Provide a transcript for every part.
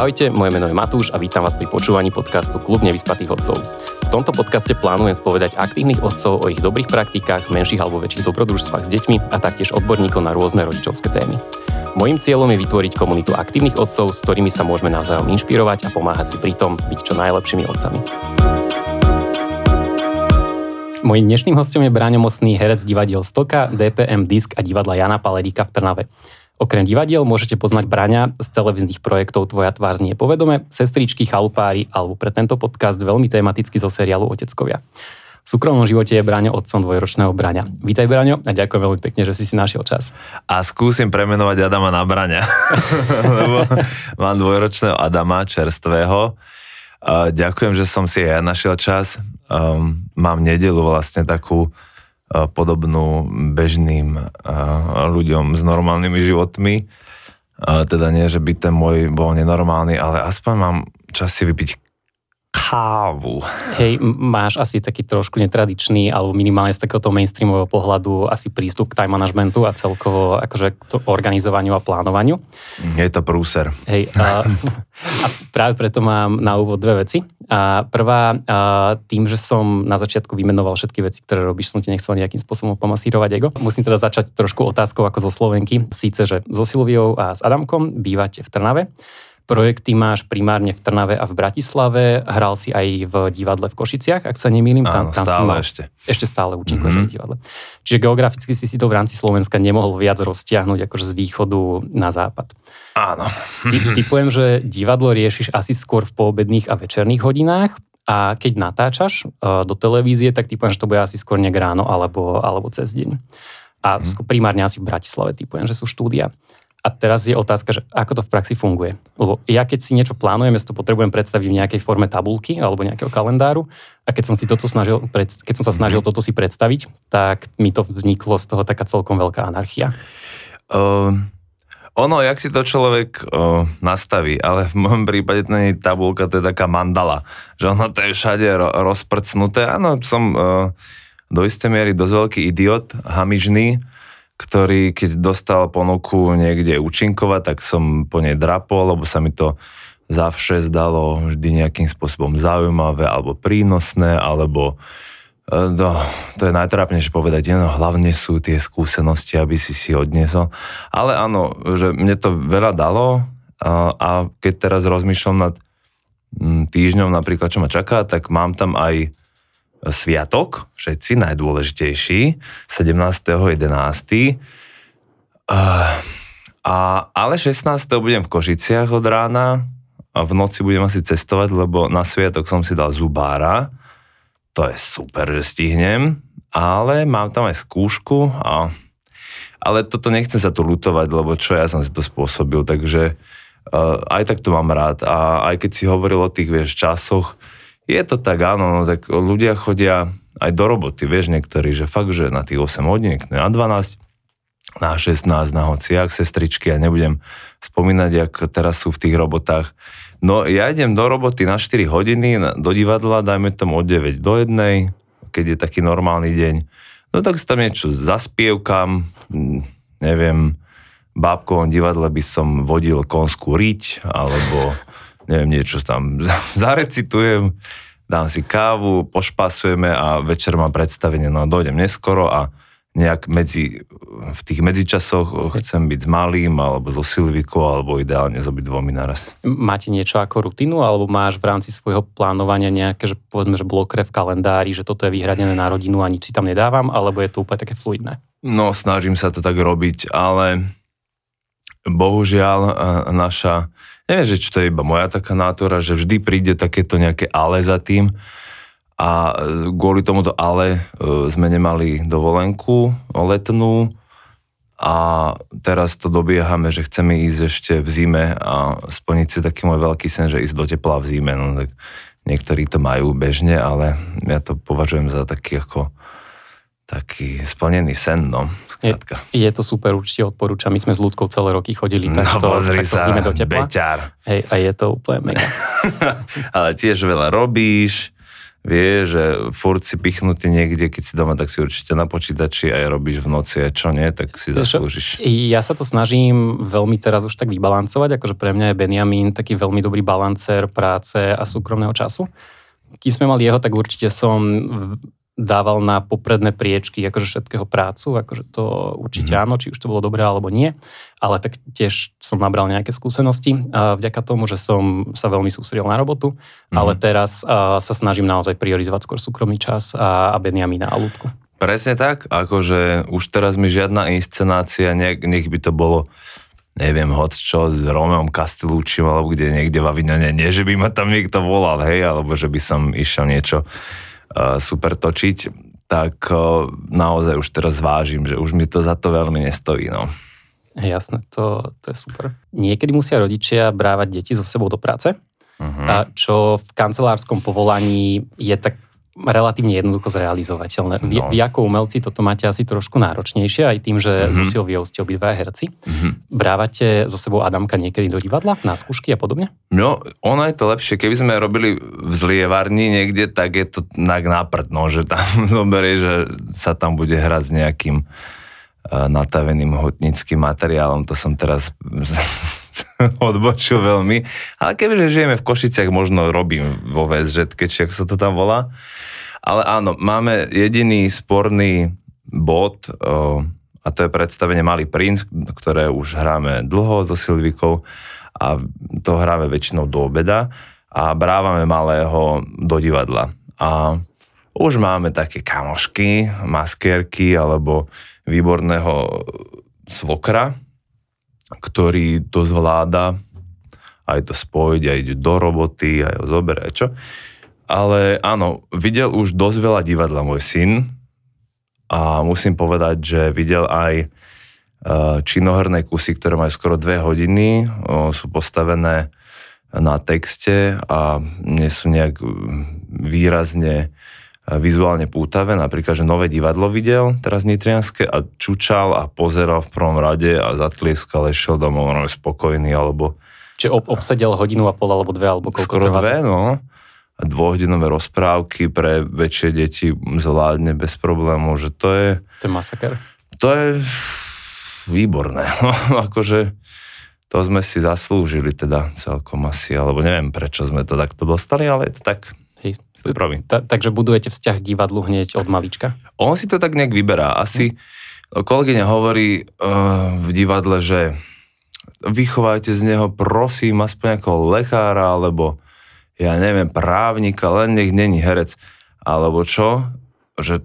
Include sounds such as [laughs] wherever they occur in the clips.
Ahojte, moje meno je Matúš a vítam vás pri počúvaní podcastu Klub nevyspatých otcov. V tomto podcaste plánujem spovedať aktívnych otcov o ich dobrých praktikách, menších alebo väčších dobrodružstvách s deťmi a taktiež odborníkov na rôzne rodičovské témy. Mojím cieľom je vytvoriť komunitu aktívnych otcov, s ktorými sa môžeme navzájom inšpirovať a pomáhať si pri tom byť čo najlepšími otcami. Mojím dnešným hostom je Bráňo Mocný, herec divadiel Stoka, DPM Disk a divadla Jana Palerika v Trnave. Okrem divadiel môžete poznať Braňa z televíznych projektov Tvoja tvár znie povedome, Sestričky, Chalupári alebo pre tento podcast veľmi tematicky zo seriálu Oteckovia. V súkromnom živote je Braňo otcom dvojročného Braňa. Vítaj Braňo a ďakujem veľmi pekne, že si si našiel čas. A skúsim premenovať Adama na Braňa, [laughs] lebo mám dvojročného Adama, čerstvého. Ďakujem, že som si aj ja našiel čas. Um, mám nedelu vlastne takú podobnú bežným ľuďom s normálnymi životmi. Teda nie, že by ten môj bol nenormálny, ale aspoň mám čas si vypiť kávu. Hej, máš asi taký trošku netradičný, alebo minimálne z takéhoto mainstreamového pohľadu asi prístup k time managementu a celkovo akože k organizovaniu a plánovaniu. Je to prúser. Hej, a, a práve preto mám na úvod dve veci. A prvá, a tým, že som na začiatku vymenoval všetky veci, ktoré robíš, som ti nechcel nejakým spôsobom pomasírovať ego. Musím teda začať trošku otázkou ako zo Slovenky. Síce, že so Silviou a s Adamkom bývate v Trnave Projekty máš primárne v Trnave a v Bratislave, hral si aj v divadle v Košiciach, ak sa nemýlim. Tam, Áno, tam stále mal, ešte. Ešte stále účinkuješ mm-hmm. v divadle. Čiže geograficky si si to v rámci Slovenska nemohol viac roztiahnuť akože z východu na západ. Áno. Ty, typujem, že divadlo riešiš asi skôr v poobedných a večerných hodinách, a keď natáčaš uh, do televízie, tak typujem, že to bude asi skôr nejak ráno alebo, alebo cez deň. A mm. primárne asi v Bratislave typujem, že sú štúdia. A teraz je otázka, že ako to v praxi funguje. Lebo ja keď si niečo plánujem, ja to potrebujem predstaviť v nejakej forme tabulky alebo nejakého kalendáru a keď som, si toto snažil, keď som sa snažil toto si predstaviť, tak mi to vzniklo z toho taká celkom veľká anarchia. Uh, ono, jak si to človek uh, nastaví, ale v môjom prípade to nie je tabulka, to je taká mandala, že ono to je všade ro- rozprcnuté. Áno, som uh, do istej miery dosť veľký idiot, hamižný, ktorý keď dostal ponuku niekde účinkovať, tak som po nej drapol, lebo sa mi to vše zdalo vždy nejakým spôsobom zaujímavé alebo prínosné, alebo no, to je najtrápnejšie povedať, no, hlavne sú tie skúsenosti, aby si si odniesol. Ale áno, že mne to veľa dalo a, a keď teraz rozmýšľam nad mm, týždňom napríklad, čo ma čaká, tak mám tam aj sviatok, všetci najdôležitejší, 17.11. Uh, a, ale 16. budem v Košiciach od rána a v noci budem asi cestovať, lebo na sviatok som si dal zubára. To je super, že stihnem, ale mám tam aj skúšku a ale toto nechcem sa tu lutovať, lebo čo ja som si to spôsobil, takže uh, aj tak to mám rád a aj keď si hovoril o tých, vieš, časoch, je to tak, áno, no, tak ľudia chodia aj do roboty, vieš, niektorí, že fakt, že na tých 8 hodín, na 12, na 16, na hociak, sestričky, ja nebudem spomínať, jak teraz sú v tých robotách. No ja idem do roboty na 4 hodiny, do divadla, dajme tomu od 9 do 1, keď je taký normálny deň. No tak si tam niečo zaspievkam, neviem, bábkovom divadle by som vodil konskú riť, alebo neviem, niečo tam [laughs] zarecitujem, dám si kávu, pošpasujeme a večer mám predstavenie, no dojdem neskoro a nejak medzi, v tých medzičasoch chcem byť s malým, alebo so Silvikou, alebo ideálne s obidvomi naraz. Máte niečo ako rutinu, alebo máš v rámci svojho plánovania nejaké, že povedzme, že blokre v kalendári, že toto je vyhradené na rodinu a nič si tam nedávam, alebo je to úplne také fluidné? No, snažím sa to tak robiť, ale bohužiaľ naša neviem, že či to je iba moja taká nátora, že vždy príde takéto nejaké ale za tým a e, kvôli tomuto ale e, sme nemali dovolenku letnú a teraz to dobiehame, že chceme ísť ešte v zime a splniť si taký môj veľký sen, že ísť do tepla v zime. No, tak niektorí to majú bežne, ale ja to považujem za taký ako taký splnený sen, no, skrátka. Je, je to super, určite odporúčam. My sme s ľudkou celé roky chodili no, takto, pozri takto sa, zime do tepla. Beťar. Hej, a je to úplne mega. [laughs] Ale tiež veľa robíš, vie, že furt si pichnutý niekde, keď si doma, tak si určite na počítači aj robíš v noci a čo nie, tak si zaslúžiš. Ja sa to snažím veľmi teraz už tak vybalancovať, akože pre mňa je Benjamin taký veľmi dobrý balancer práce a súkromného času. Keď sme mali jeho, tak určite som dával na popredné priečky akože všetkého prácu, akože to určite mm. áno, či už to bolo dobré alebo nie, ale tak tiež som nabral nejaké skúsenosti a vďaka tomu, že som sa veľmi sústredil na robotu, mm. ale teraz a, sa snažím naozaj priorizovať skôr súkromný čas a, a Benjamina a ľudku. Presne tak, akože už teraz mi žiadna inscenácia, nech, nech by to bolo neviem, hoď čo, s Romeom Castellucci, alebo kde niekde v Avignone, nie, že by ma tam niekto volal, hej, alebo že by som išiel niečo super točiť, tak naozaj už teraz vážim, že už mi to za to veľmi nestojí. No. Jasné, to, to je super. Niekedy musia rodičia brávať deti so sebou do práce, uh-huh. čo v kancelárskom povolaní je tak relatívne jednoducho zrealizovateľné. No. Vy, vy ako umelci toto máte asi trošku náročnejšie, aj tým, že mm-hmm. so Silviou ste obidva herci. Mm-hmm. Brávate za sebou Adamka niekedy do divadla, na skúšky a podobne? No, ono je to lepšie. Keby sme robili v zlievarni niekde, tak je to tak náprd, no, že tam [laughs] zoberie, že sa tam bude hrať s nejakým uh, nataveným hutnickým materiálom. To som teraz [laughs] odbočil veľmi. Ale kebyže žijeme v Košiciach, možno robím vo VSŽ, či ako sa to tam volá. Ale áno, máme jediný sporný bod a to je predstavenie Malý princ, ktoré už hráme dlho so Silvikou a to hráme väčšinou do obeda a brávame malého do divadla. A už máme také kamošky, maskérky alebo výborného svokra, ktorý to zvláda aj to spojiť, aj ide do roboty, aj ho zoberie, čo. Ale áno, videl už dosť veľa divadla môj syn a musím povedať, že videl aj e, činoherné kusy, ktoré majú skoro dve hodiny, sú postavené na texte a nie sú nejak výrazne vizuálne pútavé. Napríklad, že nové divadlo videl, teraz nitrianské, a čučal a pozeral v prvom rade a zatlieskal, išiel domov, no, spokojný, alebo... Čiže ob- obsedel hodinu a pol, alebo dve, alebo koľko Skoro dve, no dvojhodinové rozprávky pre väčšie deti zvládne bez problémov, že to je... To je masaker. To je výborné. [laughs] akože to sme si zaslúžili teda celkom asi, alebo neviem prečo sme to takto dostali, ale je to tak. Hej, ta, takže budujete vzťah k divadlu hneď od malička? On si to tak nejak vyberá. Asi kolegyňa hovorí uh, v divadle, že vychovajte z neho prosím aspoň ako lekára, alebo ja neviem, právnika, len nech není herec, alebo čo, že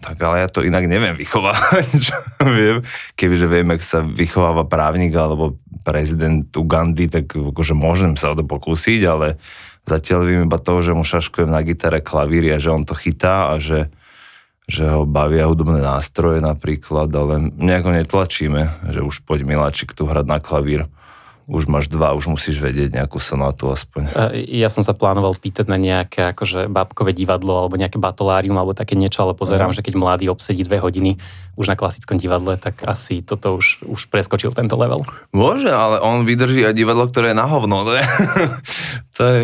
tak ale ja to inak neviem vychovávať, [laughs] čo viem. Kebyže viem, ak sa vychováva právnik alebo prezident Ugandy, tak akože môžem sa o to pokúsiť, ale zatiaľ viem iba toho, že mu šaškujem na gitare klavíry a že on to chytá a že, že ho bavia hudobné nástroje napríklad, ale nejako netlačíme, že už poď Miláčik tu hrať na klavír už máš dva, už musíš vedieť nejakú sonátu aspoň. Ja som sa plánoval pýtať na nejaké akože bábkové divadlo alebo nejaké batolárium alebo také niečo, ale pozerám, no. že keď mladý obsedí dve hodiny už na klasickom divadle, tak asi toto už, už preskočil tento level. Môže, ale on vydrží aj divadlo, ktoré je na hovno. To je, [laughs] to je,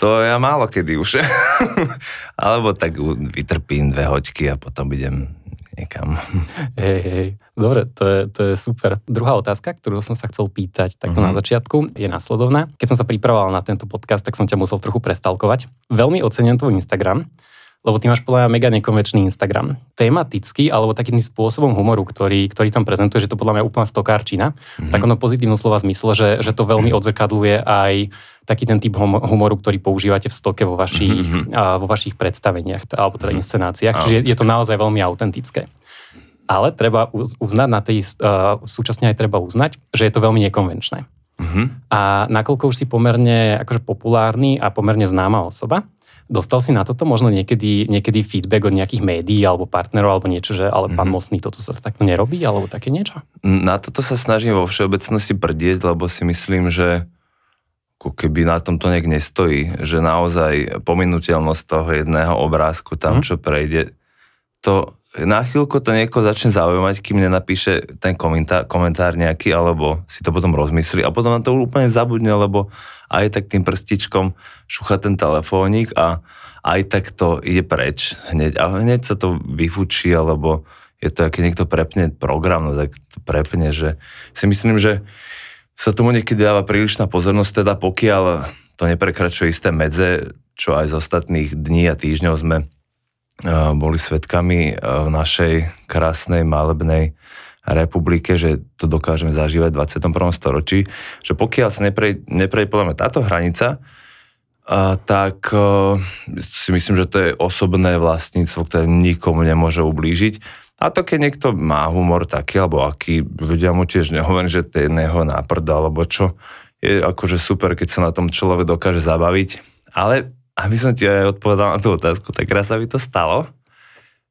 to ja málo kedy už. [laughs] Alebo tak vytrpím dve hoďky a potom idem niekam. [laughs] Hej, hej. Dobre, to je, to je super. Druhá otázka, ktorú som sa chcel pýtať takto uh-huh. na začiatku, je následovná. Keď som sa pripravoval na tento podcast, tak som ťa musel trochu prestalkovať. Veľmi ocenujem tvoj Instagram, lebo ty máš podľa mňa mega nekonvenčný Instagram. Tematický, alebo takým spôsobom humoru, ktorý, ktorý tam prezentuje, že to podľa mňa úplná stokárčina. Mm-hmm. V takom pozitívnom slova zmysle, že, že to veľmi odzrkadluje aj taký ten typ humoru, ktorý používate v stoke vo vašich, mm-hmm. a, vo vašich predstaveniach, alebo teda mhm. inscenáciách. Čiže je to naozaj veľmi autentické. Ale treba uznať na tej, uh, súčasne aj treba uznať, že je to veľmi nekonvenčné. Mm-hmm. A nakoľko už si pomerne akože populárny a pomerne známa osoba, Dostal si na toto možno niekedy, niekedy feedback od nejakých médií alebo partnerov alebo niečo, že ale pán mm-hmm. Mostný toto sa takto nerobí alebo také niečo? Na toto sa snažím vo všeobecnosti prdieť, lebo si myslím, že ako keby na tom to nejak nestojí, že naozaj pominuteľnosť toho jedného obrázku tam, mm. čo prejde, to na chvíľku to niekoho začne zaujímať, kým nenapíše ten komentár, komentár nejaký, alebo si to potom rozmyslí a potom na to úplne zabudne, lebo aj tak tým prstičkom šucha ten telefónik a aj tak to ide preč hneď. A hneď sa to vyfučí, alebo je to, keď niekto prepne program, no tak to prepne, že si myslím, že sa tomu niekedy dáva prílišná pozornosť, teda pokiaľ to neprekračuje isté medze, čo aj z ostatných dní a týždňov sme boli svetkami v našej krásnej malebnej republike, že to dokážeme zažívať v 21. storočí, že pokiaľ sa neprej, táto hranica, a, tak a, si myslím, že to je osobné vlastníctvo, ktoré nikomu nemôže ublížiť. A to keď niekto má humor taký, alebo aký, ľudia mu tiež nehovorím, že je jeho náprda, alebo čo, je akože super, keď sa na tom človek dokáže zabaviť. Ale aby som ti aj odpovedal na tú otázku, tak raz sa mi to stalo,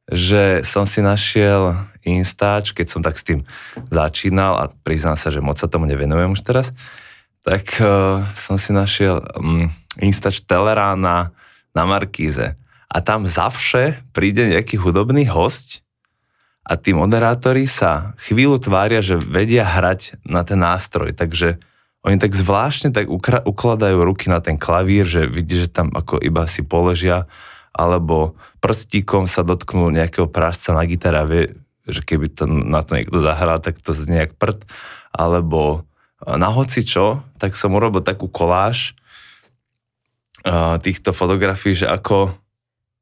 že som si našiel Instač, keď som tak s tým začínal a priznám sa, že moc sa tomu nevenujem už teraz, tak uh, som si našiel um, Instač Telera na, na Markíze. A tam zavše príde nejaký hudobný host a tí moderátori sa chvíľu tvária, že vedia hrať na ten nástroj. Takže oni tak zvláštne tak ukra- ukladajú ruky na ten klavír, že vidí, že tam ako iba si položia, alebo prstíkom sa dotknú nejakého prášca na gitara, vie, že keby to, na to niekto zahral, tak to znie jak prd, alebo na hoci čo, tak som urobil takú koláž týchto fotografií, že ako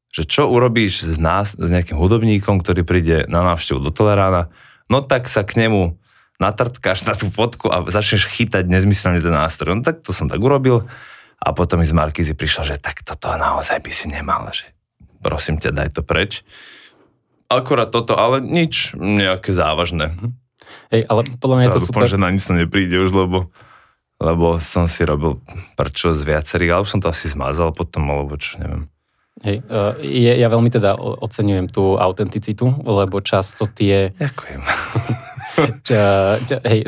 že čo urobíš z nás, s nejakým hudobníkom, ktorý príde na návštevu do Tolerána, no tak sa k nemu natrtkáš na tú fotku a začneš chytať nezmyselne ten nástroj. No tak to som tak urobil a potom mi z Markízy prišlo, že tak toto naozaj by si nemal, že prosím ťa, daj to preč. Akorát toto, ale nič nejaké závažné. Mhm. Hej, ale podľa mňa je to super. že na nič nepríde už, lebo, lebo som si robil prečo z viacerých, ale už som to asi zmazal potom, alebo čo, neviem. Hej, uh, je, ja veľmi teda oceňujem tú autenticitu, lebo často tie... Ďakujem. [laughs] hej,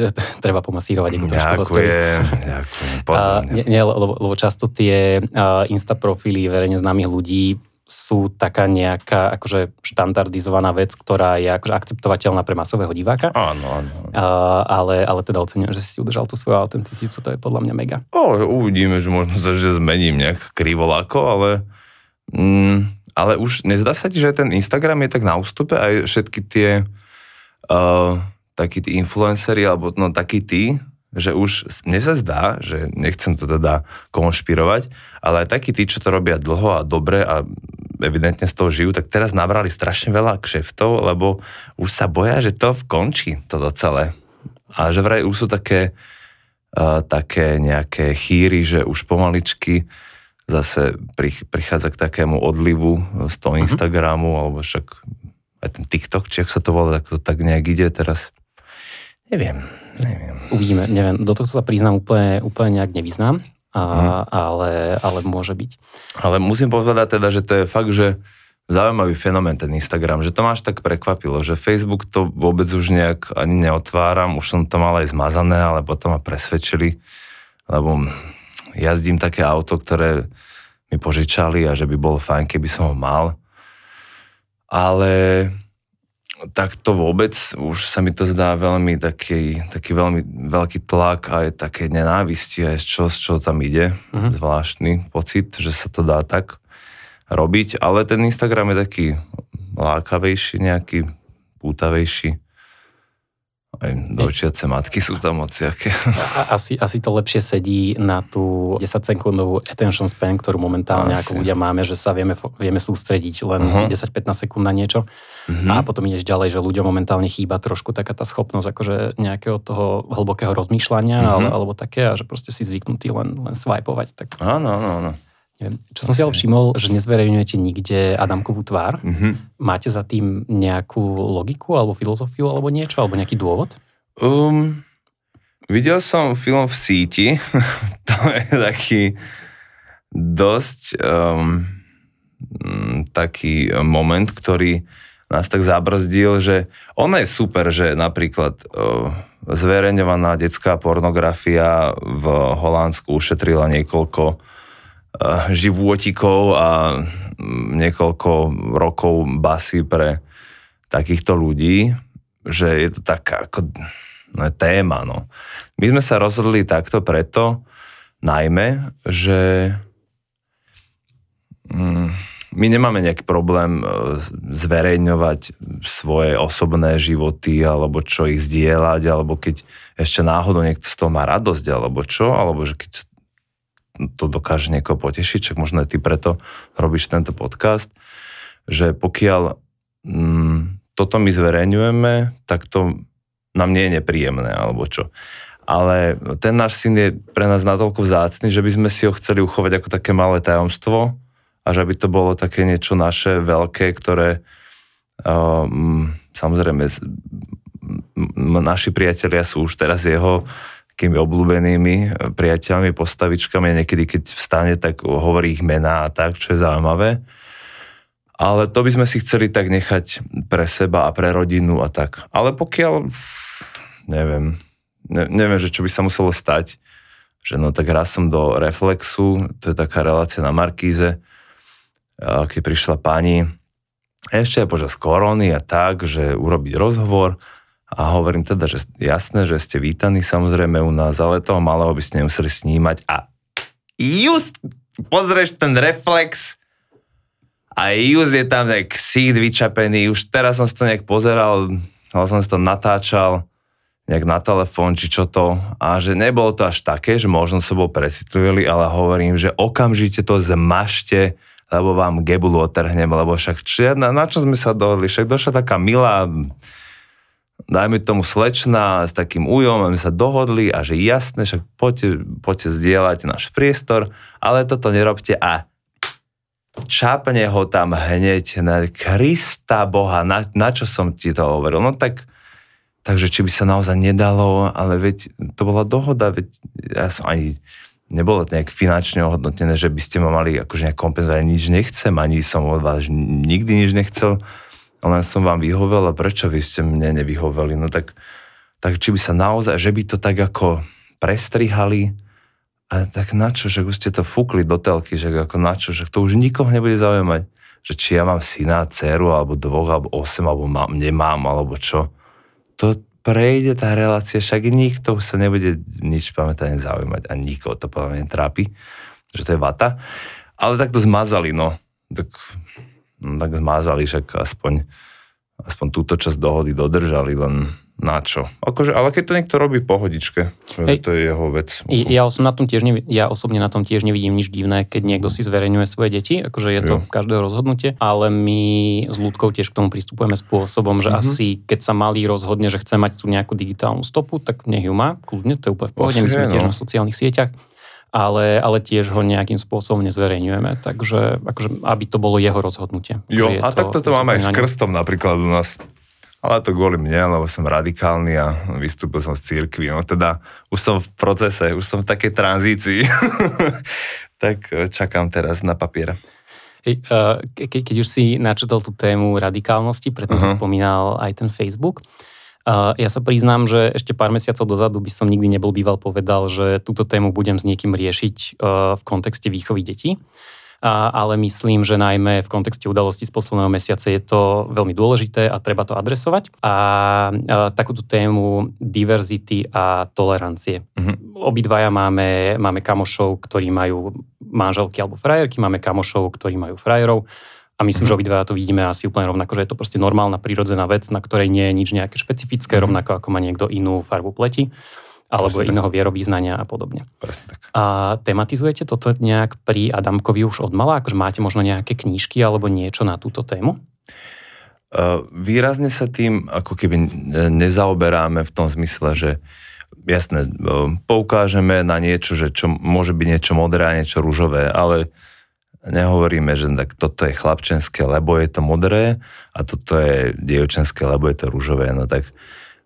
treba pomasírovať ako trošku Ďakujem, ďakujem. Uh, nie, nie, lebo, lebo často tie uh, Insta profily verejne známych ľudí sú taká nejaká akože štandardizovaná vec, ktorá je akože akceptovateľná pre masového diváka. Áno, áno. Uh, ale, ale teda oceňujem, že si udržal tú svoju autenticitu, to je podľa mňa mega. O, uvidíme, že možno sa, že zmením nejak krivoláko, ale Mm, ale už nezdá sa ti, že ten Instagram je tak na ústupe aj všetky tie uh, takí tí influenceri, alebo no takí tí, že už mne sa zdá, že nechcem to teda konšpirovať, ale aj takí tí, čo to robia dlho a dobre a evidentne z toho žijú, tak teraz nabrali strašne veľa kšeftov, lebo už sa boja, že to končí toto celé. A že vraj už sú také, uh, také nejaké chýry, že už pomaličky zase prichádza k takému odlivu z toho uh-huh. Instagramu, alebo však aj ten TikTok, či ak sa to volá, tak to tak nejak ide teraz. Neviem, neviem. Uvidíme, neviem, do toho sa priznám úplne, úplne nejak nevyznám, a, hmm. ale, ale môže byť. Ale musím povedať teda, že to je fakt, že zaujímavý fenomén ten Instagram, že to máš tak prekvapilo, že Facebook to vôbec už nejak ani neotváram, už som to mal aj zmazané, ale potom ma presvedčili, lebo jazdím také auto, ktoré mi požičali a že by bolo fajn, keby som ho mal. Ale tak to vôbec, už sa mi to zdá veľmi taký, taký veľmi veľký tlak a je také nenávisti aj z čo, z čo tam ide. Uh-huh. Zvláštny pocit, že sa to dá tak robiť, ale ten Instagram je taký lákavejší, nejaký pútavejší. Aj dojčiace matky sú tam mociaké. Asi, asi to lepšie sedí na tú 10 sekundovú attention span, ktorú momentálne asi. ako ľudia máme, že sa vieme, vieme sústrediť len uh-huh. Mhm. 10-15 sekúnd na niečo. Uh-huh. A potom ideš ďalej, že ľuďom momentálne chýba trošku taká tá schopnosť akože nejakého toho hlbokého rozmýšľania uh-huh. ale, alebo také, a že proste si zvyknutý len, len swipovať. Tak... Áno, áno, áno. Čo som si ale všimol, že nezverejňujete nikde Adamkovú tvár. Mm-hmm. Máte za tým nejakú logiku alebo filozofiu alebo niečo, alebo nejaký dôvod? Um, videl som film v síti. [laughs] to je taký dosť um, taký moment, ktorý nás tak zabrzdil, že ono je super, že napríklad uh, zverejňovaná detská pornografia v Holandsku ušetrila niekoľko živôtikov a mm, niekoľko rokov basy pre takýchto ľudí, že je to taká ako no, téma. No. My sme sa rozhodli takto preto, najmä, že mm, my nemáme nejaký problém e, zverejňovať svoje osobné životy, alebo čo ich zdieľať, alebo keď ešte náhodou niekto z toho má radosť, alebo čo, alebo že keď to dokáže niekoho potešiť, čak možno aj ty preto robíš tento podcast, že pokiaľ mm, toto my zverejňujeme, tak to nám nie je nepríjemné, alebo čo. Ale ten náš syn je pre nás natoľko vzácný, že by sme si ho chceli uchovať ako také malé tajomstvo, a že by to bolo také niečo naše veľké, ktoré um, samozrejme naši priatelia sú už teraz jeho takými obľúbenými priateľmi, postavičkami a niekedy, keď vstane, tak hovorí ich mená a tak, čo je zaujímavé. Ale to by sme si chceli tak nechať pre seba a pre rodinu a tak. Ale pokiaľ, neviem, ne, neviem, že čo by sa muselo stať, že no tak raz som do Reflexu, to je taká relácia na Markíze, keď prišla pani ešte aj počas korony a tak, že urobiť rozhovor a hovorím teda, že jasné, že ste vítaní samozrejme u nás, ale toho malého by ste nemuseli snímať. A just pozrieš ten reflex a just je tam nejak ksít vyčapený, už teraz som si to nejak pozeral, ale som si to natáčal nejak na telefón, či čo to, a že nebolo to až také, že možno sa bol ale hovorím, že okamžite to zmašte lebo vám gebulu otrhnem, lebo však či, na, na čo sme sa dohodli? Však došla taká milá, dajme tomu slečna s takým újom, my sa dohodli a že jasne, však poďte, poďte zdieľať náš priestor, ale toto nerobte a čapne ho tam hneď na Krista Boha, na, na čo som ti to hovoril. No tak, takže či by sa naozaj nedalo, ale veď to bola dohoda, veď ja som ani nebolo to nejak finančne ohodnotené, že by ste ma mali akože nejak kompenzovať. Nič nechcem, ani som od vás nikdy nič nechcel, len som vám vyhovel a prečo vy ste mne nevyhoveli? No tak, tak či by sa naozaj, že by to tak ako prestrihali, a tak na čo, že už ste to fúkli do telky, že ako na čo, že to už nikoho nebude zaujímať, že či ja mám syna, dceru, alebo dvoch, alebo osem, alebo mám, nemám, alebo čo. To, prejde tá relácia, však nikto sa nebude nič pamätane zaujímať a nikoho to podľa trápi, že to je vata. Ale tak to zmazali, no. Tak, no, tak zmazali, však aspoň, aspoň túto časť dohody dodržali, len na čo. Akože, ale keď to niekto robí pohodičke, Hej. to je jeho vec. Ja, som na tom tiež nevi- ja osobne na tom tiež nevidím nič divné, keď niekto si zverejňuje svoje deti, akože je to jo. každého rozhodnutie, ale my s ľudkou tiež k tomu pristupujeme spôsobom, že mm-hmm. asi keď sa malý rozhodne, že chce mať tú nejakú digitálnu stopu, tak nech ju má, kľudne, to je úplne v pohode, my sme no. tiež na sociálnych sieťach ale, ale tiež ho nejakým spôsobom nezverejňujeme, takže akože, aby to bolo jeho rozhodnutie. Jo, a to, takto to, to máme aj s krstom napríklad u nás. Ale to kvôli mne, lebo som radikálny a vystúpil som z církvy. No teda už som v procese, už som v takej tranzícii. [laughs] tak e, čakám teraz na papier. Uh, ke, keď už si načetol tú tému radikálnosti, preto uh-huh. si spomínal aj ten Facebook. Ja sa priznám, že ešte pár mesiacov dozadu by som nikdy nebol býval povedal, že túto tému budem s niekým riešiť uh, v kontexte výchovy detí ale myslím, že najmä v kontexte udalosti z posledného mesiaca je to veľmi dôležité a treba to adresovať. A, takúto tému diverzity a tolerancie. Mm-hmm. Obidvaja máme, máme kamošov, ktorí majú manželky alebo frajerky, máme kamošov, ktorí majú frajerov. A myslím, že obidva to vidíme asi úplne rovnako, že je to proste normálna, prírodzená vec, na ktorej nie je nič nejaké špecifické, mm-hmm. rovnako ako má niekto inú farbu pleti alebo Presne iného tak. vierovýznania a podobne. Presne tak. A tematizujete toto nejak pri Adamkovi už od mala? Akože máte možno nejaké knížky alebo niečo na túto tému? Uh, výrazne sa tým ako keby nezaoberáme v tom zmysle, že jasne, poukážeme na niečo, že čo môže byť niečo modré a niečo rúžové, ale nehovoríme, že tak toto je chlapčenské, lebo je to modré a toto je dievčenské, lebo je to rúžové. No tak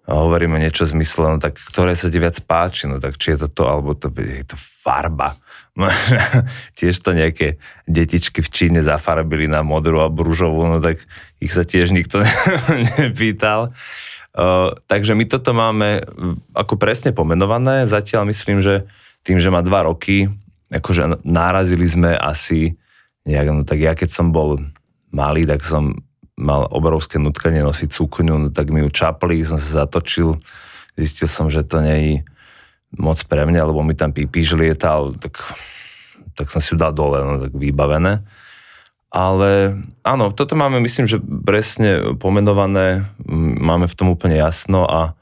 hovoríme niečo zmysle, no tak ktoré sa ti viac páči, no tak či je to to, alebo to je to farba. [laughs] tiež to nejaké detičky v Číne zafarbili na modrú a brúžovú, no tak ich sa tiež nikto [laughs] nepýtal. Uh, takže my toto máme ako presne pomenované. Zatiaľ myslím, že tým, že má dva roky, akože nárazili sme asi nejak, no tak ja keď som bol malý, tak som mal obrovské nutkanie nosiť cukňu, no tak mi ju čapli, som sa zatočil, zistil som, že to nie je moc pre mňa, lebo mi tam pípiš lietal, tak, tak som si ju dal dole, no tak vybavené. Ale áno, toto máme, myslím, že presne pomenované, máme v tom úplne jasno a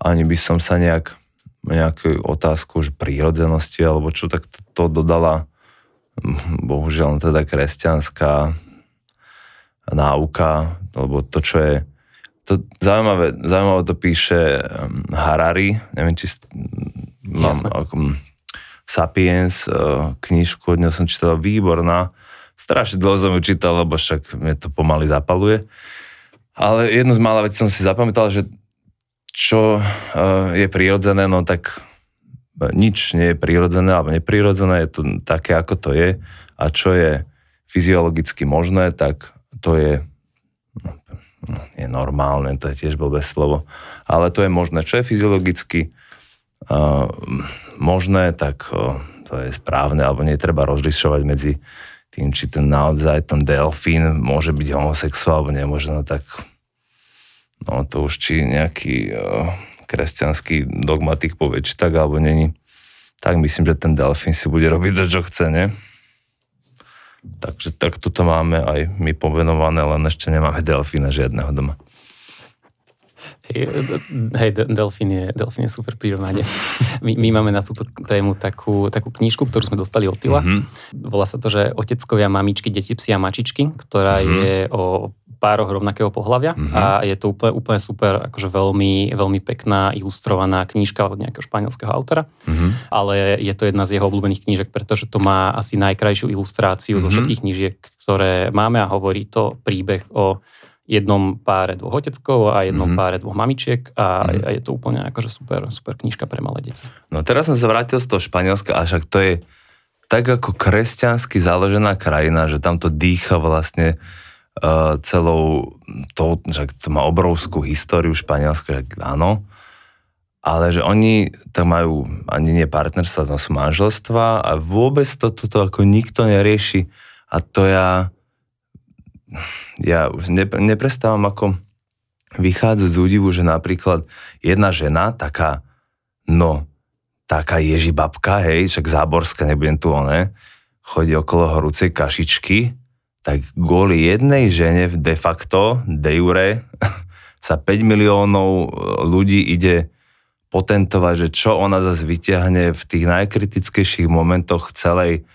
ani by som sa nejak nejakú otázku že prírodzenosti alebo čo, tak to, to dodala bohužiaľ teda kresťanská náuka, alebo to, čo je to zaujímavé, zaujímavé to píše um, Harari, neviem, či mám ako, Sapiens, uh, knižku, od neho som čítal. Výborná, strašne dlho som ju čítal, lebo však mne to pomaly zapaluje. Ale jednu z mála vecí som si zapamätal, že čo uh, je prirodzené, no tak nič nie je prirodzené alebo neprirodzené, je to také, ako to je. A čo je fyziologicky možné, tak to je no, je normálne, to je tiež blbé slovo, ale to je možné. Čo je fyziologicky uh, možné, tak uh, to je správne, alebo netreba rozlišovať medzi tým, či ten naozaj ten delfín môže byť homosexuál, alebo nemôže, no tak no to už či nejaký uh, kresťanský dogmatik povie, či tak alebo není. Tak myslím, že ten delfín si bude robiť to, čo chce, nie? Takže tak toto máme aj my povenované, len ešte nemáme delfína žiadneho doma. Hej, hej delfín, je, delfín je super prirovnanie. My, my máme na túto tému takú, takú knižku, ktorú sme dostali od Tila. Mm-hmm. Volá sa to, že Oteckovia, mamičky, deti, psi a mačičky, ktorá mm-hmm. je o pároch rovnakého pohľavia mm-hmm. a je to úplne, úplne super, akože veľmi, veľmi pekná, ilustrovaná knížka od nejakého španielského autora, mm-hmm. ale je to jedna z jeho obľúbených knížek, pretože to má asi najkrajšiu ilustráciu mm-hmm. zo mhm. všetkých knížiek, ktoré máme a hovorí to príbeh o jednom páre dvoch oteckov a jednom mm-hmm. páre dvoch mamičiek a, mm-hmm. a je to úplne akože super, super knižka pre malé deti. No teraz som sa vrátil z toho Španielska a však to je tak ako kresťansky založená krajina, že tam to dýcha vlastne uh, celou, to, že to má obrovskú históriu Španielska, že áno, ale že oni tak majú ani nie partnerstva, tam sú manželstva a vôbec to toto ako nikto nerieši. A to ja ja už ne, neprestávam ako vychádzať z údivu, že napríklad jedna žena, taká, no, taká ježibabka, hej, však záborská, nebudem tu one, chodí okolo horúcej kašičky tak kvôli jednej žene de facto, de jure, [laughs] sa 5 miliónov e, ľudí ide potentovať, že čo ona zase vyťahne v tých najkritickejších momentoch celej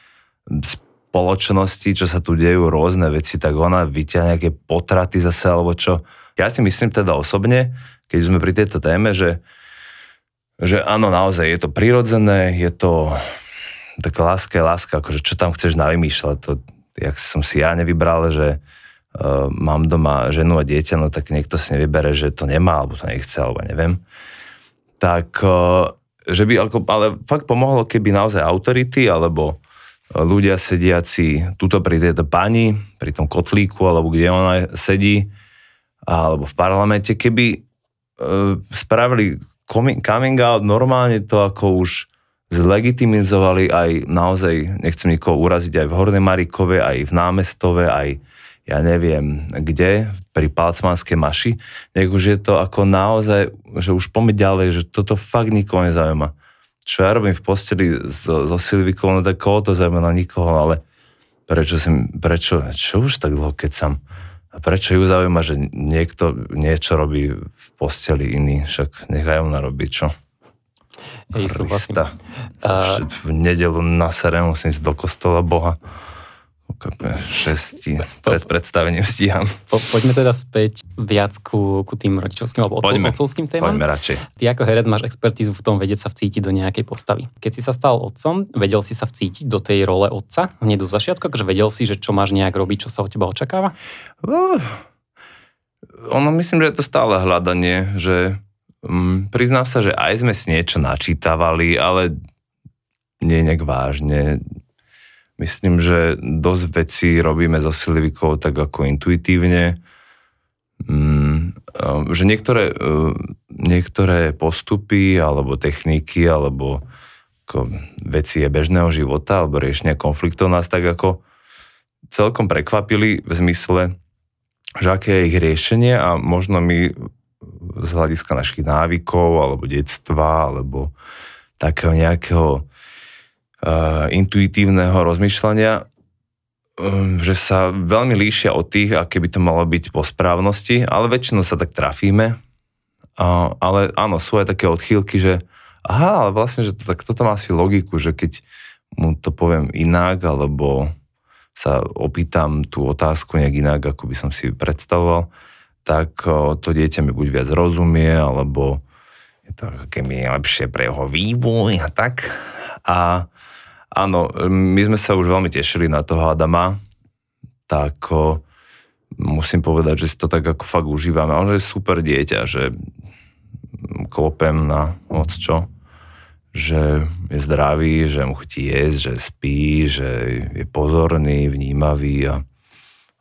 spoločnosti, čo sa tu dejú rôzne veci, tak ona vyťahne nejaké potraty zase, alebo čo. Ja si myslím teda osobne, keď sme pri tejto téme, že, že áno, naozaj je to prirodzené, je to taká láska láska, akože čo tam chceš navymýšľať, to jak som si ja nevybral, že uh, mám doma ženu a dieťa, no tak niekto si nevybere, že to nemá, alebo to nechce, alebo neviem. Tak, uh, že by, ale fakt pomohlo, keby naozaj autority, alebo ľudia sediaci tuto pri tejto pani, pri tom kotlíku, alebo kde ona sedí, alebo v parlamente, keby uh, spravili coming out normálne to ako už zlegitimizovali aj naozaj, nechcem nikoho uraziť, aj v Hornej Marikove, aj v Námestove, aj ja neviem kde, pri Palcmanskej maši, nech už je to ako naozaj, že už pomeď ďalej, že toto fakt nikoho nezaujíma. Čo ja robím v posteli so, so Silvikou, no tak koho to zaujíma, no nikoho, ale prečo, si, prečo, čo už tak dlho keď som, a prečo ju zaujíma, že niekto niečo robí v posteli iný, však nechaj ona robiť, čo? Hej, súhlasím. V nedelu na sere musím ísť do kostola Boha. Šesti pred predstavením stíham. Po, poďme teda späť viac ku, ku tým rodičovským alebo poďme, otcovským témam. Poďme radšej. Ty ako herec máš expertízu v tom vedieť sa vcítiť do nejakej postavy. Keď si sa stal otcom, vedel si sa vcítiť do tej role otca hneď do začiatku, akože vedel si, že čo máš nejak robiť, čo sa od teba očakáva? Uh, ono myslím, že je to stále hľadanie, že Um, priznám sa, že aj sme si niečo načítavali, ale nie nejak vážne. Myslím, že dosť vecí robíme so Silivikou tak ako intuitívne. Um, že niektoré, uh, niektoré postupy alebo techniky alebo ako veci je bežného života alebo riešenia konfliktov nás tak ako celkom prekvapili v zmysle, že aké je ich riešenie a možno my z hľadiska našich návykov alebo detstva alebo takého nejakého uh, intuitívneho rozmýšľania, um, že sa veľmi líšia od tých, aké by to malo byť po správnosti, ale väčšinou sa tak trafíme. Uh, ale áno, sú aj také odchýlky, že aha, ale vlastne, že to, tak toto má asi logiku, že keď mu to poviem inak, alebo sa opýtam tú otázku nejak inak, ako by som si predstavoval, tak to dieťa mi buď viac rozumie, alebo je to mi lepšie pre jeho vývoj a tak. A áno, my sme sa už veľmi tešili na toho Adama, tak musím povedať, že si to tak ako fakt užívame. On je super dieťa, že klopem na moc čo, že je zdravý, že mu chutí jesť, že spí, že je pozorný, vnímavý a,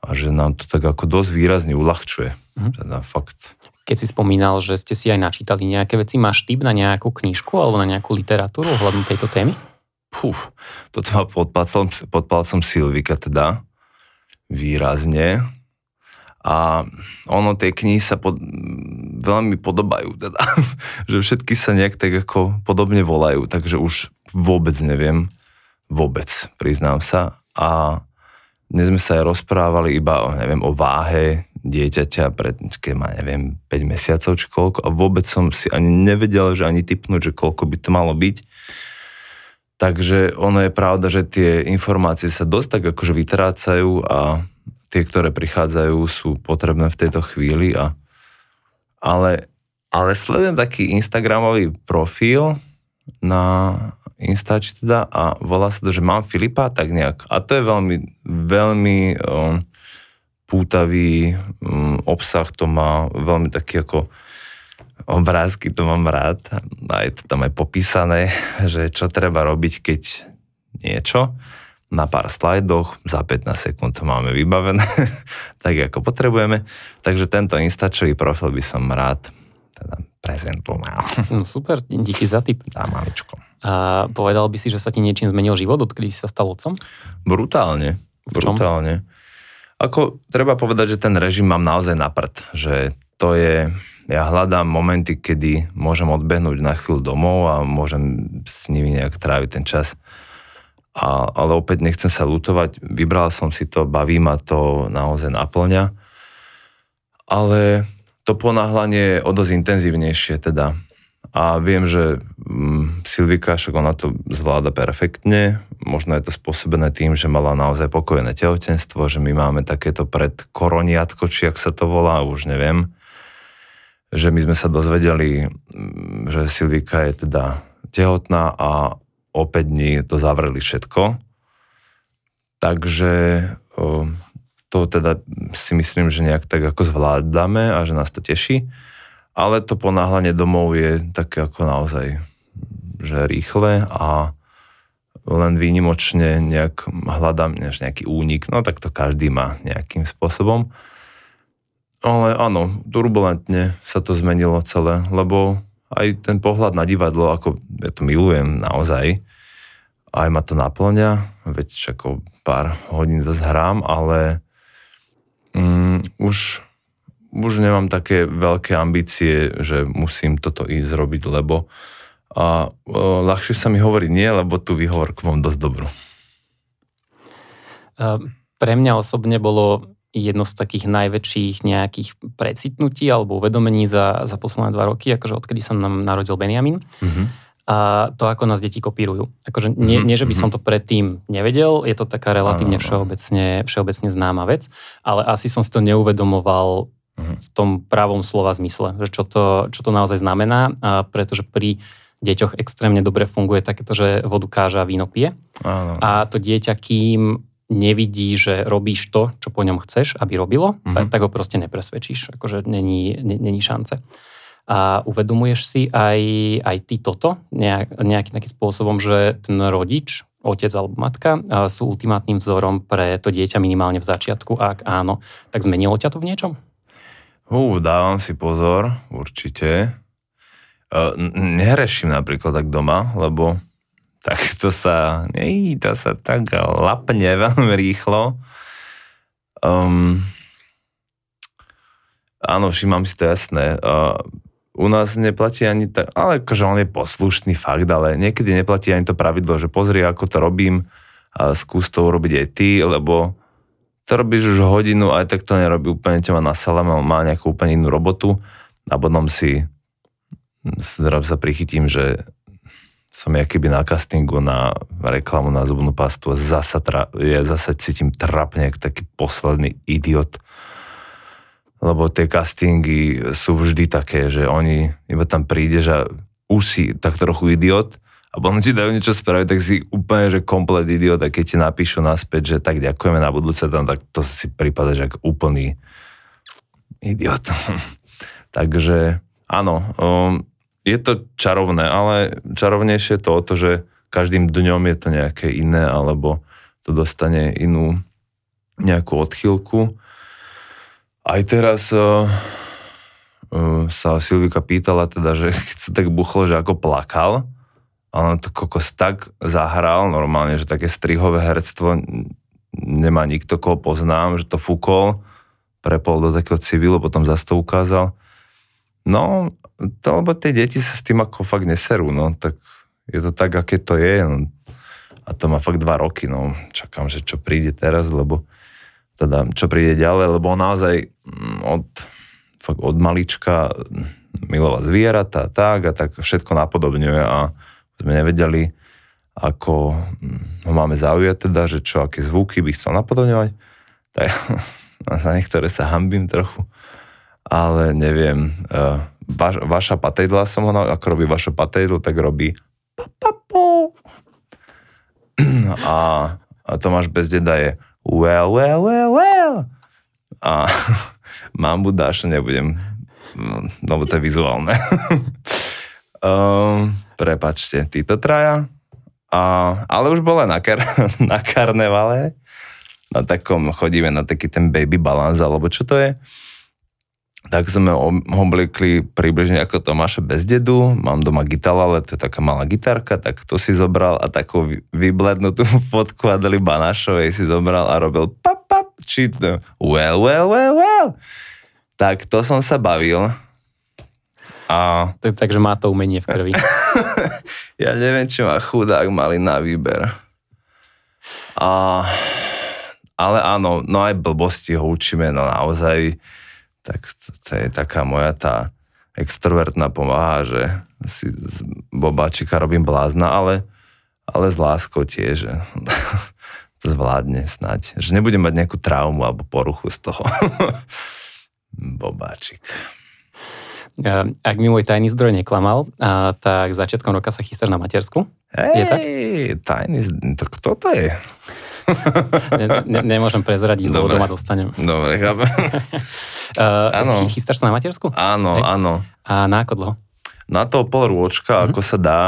a že nám to tak ako dosť výrazne uľahčuje. Mm-hmm. Teda fakt keď si spomínal, že ste si aj načítali nejaké veci, máš typ na nejakú knižku alebo na nejakú literatúru ohľadom tejto témy? Puf, toto má pod palcom, pod palcom Silvika teda výrazne. A ono, tie knihy sa pod, veľmi podobajú, teda, [laughs] že všetky sa nejak tak ako podobne volajú, takže už vôbec neviem, vôbec, priznám sa. A dnes sme sa aj rozprávali iba, neviem, o váhe dieťaťa pred, keď má, neviem, 5 mesiacov či koľko a vôbec som si ani nevedel, že ani typnúť, že koľko by to malo byť. Takže ono je pravda, že tie informácie sa dosť tak akože vytrácajú a tie, ktoré prichádzajú, sú potrebné v tejto chvíli. A, ale, ale sledujem taký Instagramový profil na Instač teda a volá sa to, že mám Filipa tak nejak. A to je veľmi, veľmi um, pútavý um, obsah, to má veľmi taký ako obrázky, to mám rád. A je to tam aj popísané, že čo treba robiť, keď niečo na pár slajdoch, za 15 sekúnd to máme vybavené, [laughs] tak ako potrebujeme. Takže tento instačový profil by som rád teda prezentoval. [laughs] No super, díky za tip. Za maličko. A povedal by si, že sa ti niečím zmenil život, odkedy si sa stal otcom? Brutálne. Brutálne. Ako treba povedať, že ten režim mám naozaj na prd, že to je, ja hľadám momenty, kedy môžem odbehnúť na chvíľu domov a môžem s nimi nejak tráviť ten čas. A, ale opäť nechcem sa lutovať, vybral som si to, baví ma to, naozaj naplňa. Ale to ponáhľanie je o dosť intenzívnejšie teda a viem, že um, Silvika, však ona to zvláda perfektne. Možno je to spôsobené tým, že mala naozaj pokojné tehotenstvo, že my máme takéto predkoroniatko, či ak sa to volá, už neviem. Že my sme sa dozvedeli, mm, že Silvika je teda tehotná a o 5 dní to zavreli všetko. Takže to teda si myslím, že nejak tak ako zvládame a že nás to teší ale to ponáhľanie domov je také ako naozaj že rýchle a len výnimočne nejak hľadám nejaký únik, no tak to každý má nejakým spôsobom. Ale áno, turbulentne sa to zmenilo celé, lebo aj ten pohľad na divadlo, ako ja to milujem naozaj, aj ma to naplňa, veď ako pár hodín zase hrám, ale mm, už už nemám také veľké ambície, že musím toto ísť robiť, lebo a o, ľahšie sa mi hovorí nie, lebo tú výhovorku mám dosť dobrú. Pre mňa osobne bolo jedno z takých najväčších nejakých precitnutí alebo uvedomení za, za posledné dva roky, akože odkedy sa nám narodil Benjamin. Mm-hmm. A to, ako nás deti kopírujú. Akože nie, mm-hmm. nie, že by som mhm. to predtým nevedel, je to taká relatívne všeobecne, všeobecne známa vec, ale asi som si to neuvedomoval v tom pravom slova zmysle, že čo to, čo to naozaj znamená, a pretože pri deťoch extrémne dobre funguje takéto, že vodu káža a víno pije. Áno. A to dieťa, kým nevidí, že robíš to, čo po ňom chceš, aby robilo, mm-hmm. tak, tak ho proste nepresvedčíš. Akože není, není šance. A uvedomuješ si aj, aj ty toto nejak, nejakým takým spôsobom, že ten rodič, otec alebo matka sú ultimátnym vzorom pre to dieťa minimálne v začiatku. A ak áno, tak zmenilo ťa to v niečom? Hú, dávam si pozor, určite. Uh, nereším napríklad tak doma, lebo tak [laughs] to sa, nej, to sa tak lapne veľmi rýchlo. Um, Áno, všímam si to jasné. Uh, u nás neplatí ani tak, ale akože on je poslušný fakt, ale niekedy neplatí ani to pravidlo, že pozri, ako to robím a skús to urobiť aj ty, lebo to robíš už hodinu, aj tak to nerobí úplne má na salame, má nejakú úplne inú robotu. A potom si zrazu sa prichytím, že som ja keby na castingu na reklamu na zubnú pastu a zasa, tra, ja zasa cítim trapne, taký posledný idiot. Lebo tie castingy sú vždy také, že oni iba tam príde, že už si tak trochu idiot a potom ti dajú niečo spraviť, tak si úplne, že komplet idiot a keď ti napíšu naspäť, že tak ďakujeme na budúce, tam, tak to si prípada, že úplný idiot. [laughs] Takže áno, um, je to čarovné, ale čarovnejšie je to o to, že každým dňom je to nejaké iné, alebo to dostane inú nejakú odchylku aj teraz uh, uh, sa Silvika pýtala teda, že [laughs] keď sa tak buchlo, že ako plakal, a on to kokos tak zahral normálne, že také strihové herectvo nemá nikto, koho poznám, že to fúkol, prepol do takého civilu, potom zase to ukázal. No, to, lebo tie deti sa s tým ako fakt neserú, no, tak je to tak, aké to je, no. A to má fakt dva roky, no, čakám, že čo príde teraz, lebo teda čo príde ďalej, lebo naozaj mm, od, fakt od malička milovať zvieratá, tak a tak všetko napodobňuje a sme nevedeli, ako mm, ho máme zaujať teda, že čo, aké zvuky by chcel napodobňovať. Tak [laughs] za niektoré sa hambím trochu, ale neviem. Uh, vaš, vaša patejdla som ho, ako robí vaša patejdlu, tak robí [clears throat] a, a Tomáš Bezdeda je well, well, well, well. A [laughs] mambu dáš, nebudem, lebo to je vizuálne. um, [laughs] prepačte, títo traja. A, ale už bola na, kar, [laughs] na karnevale. Na takom, chodíme na taký ten baby balance, alebo čo to je tak sme obliekli približne ako Tomáša bez dedu. Mám doma gitala, ale to je taká malá gitarka, tak to si zobral a takú vyblednutú [laughs] fotku Adeli Banášovej si zobral a robil pap, pap, či to, well, well, well, well. Tak to som sa bavil. A... To je tak, že má to umenie v krvi. [laughs] [laughs] ja neviem, či ma chudák mali na výber. A... Ale áno, no aj blbosti ho učíme, no naozaj tak to, to je taká moja tá extrovertná pomáha, že si z bobáčika robím blázna, ale, ale s láskou tiež, [laughs] to zvládne snať. Že nebudem mať nejakú traumu alebo poruchu z toho. [laughs] Bobáčik. Ak mi môj tajný zdroj neklamal, tak začiatkom roka sa chystáš na matersku? Hej, je tak? tajný to kto to je? ne, ne, nemôžem prezradiť, lebo doma dostanem. Dobre, chápem. [laughs] uh, chystáš sa na matersku? Áno, Hej? áno. A na ako dlho? Na to pol rôčka, mm-hmm. ako sa dá.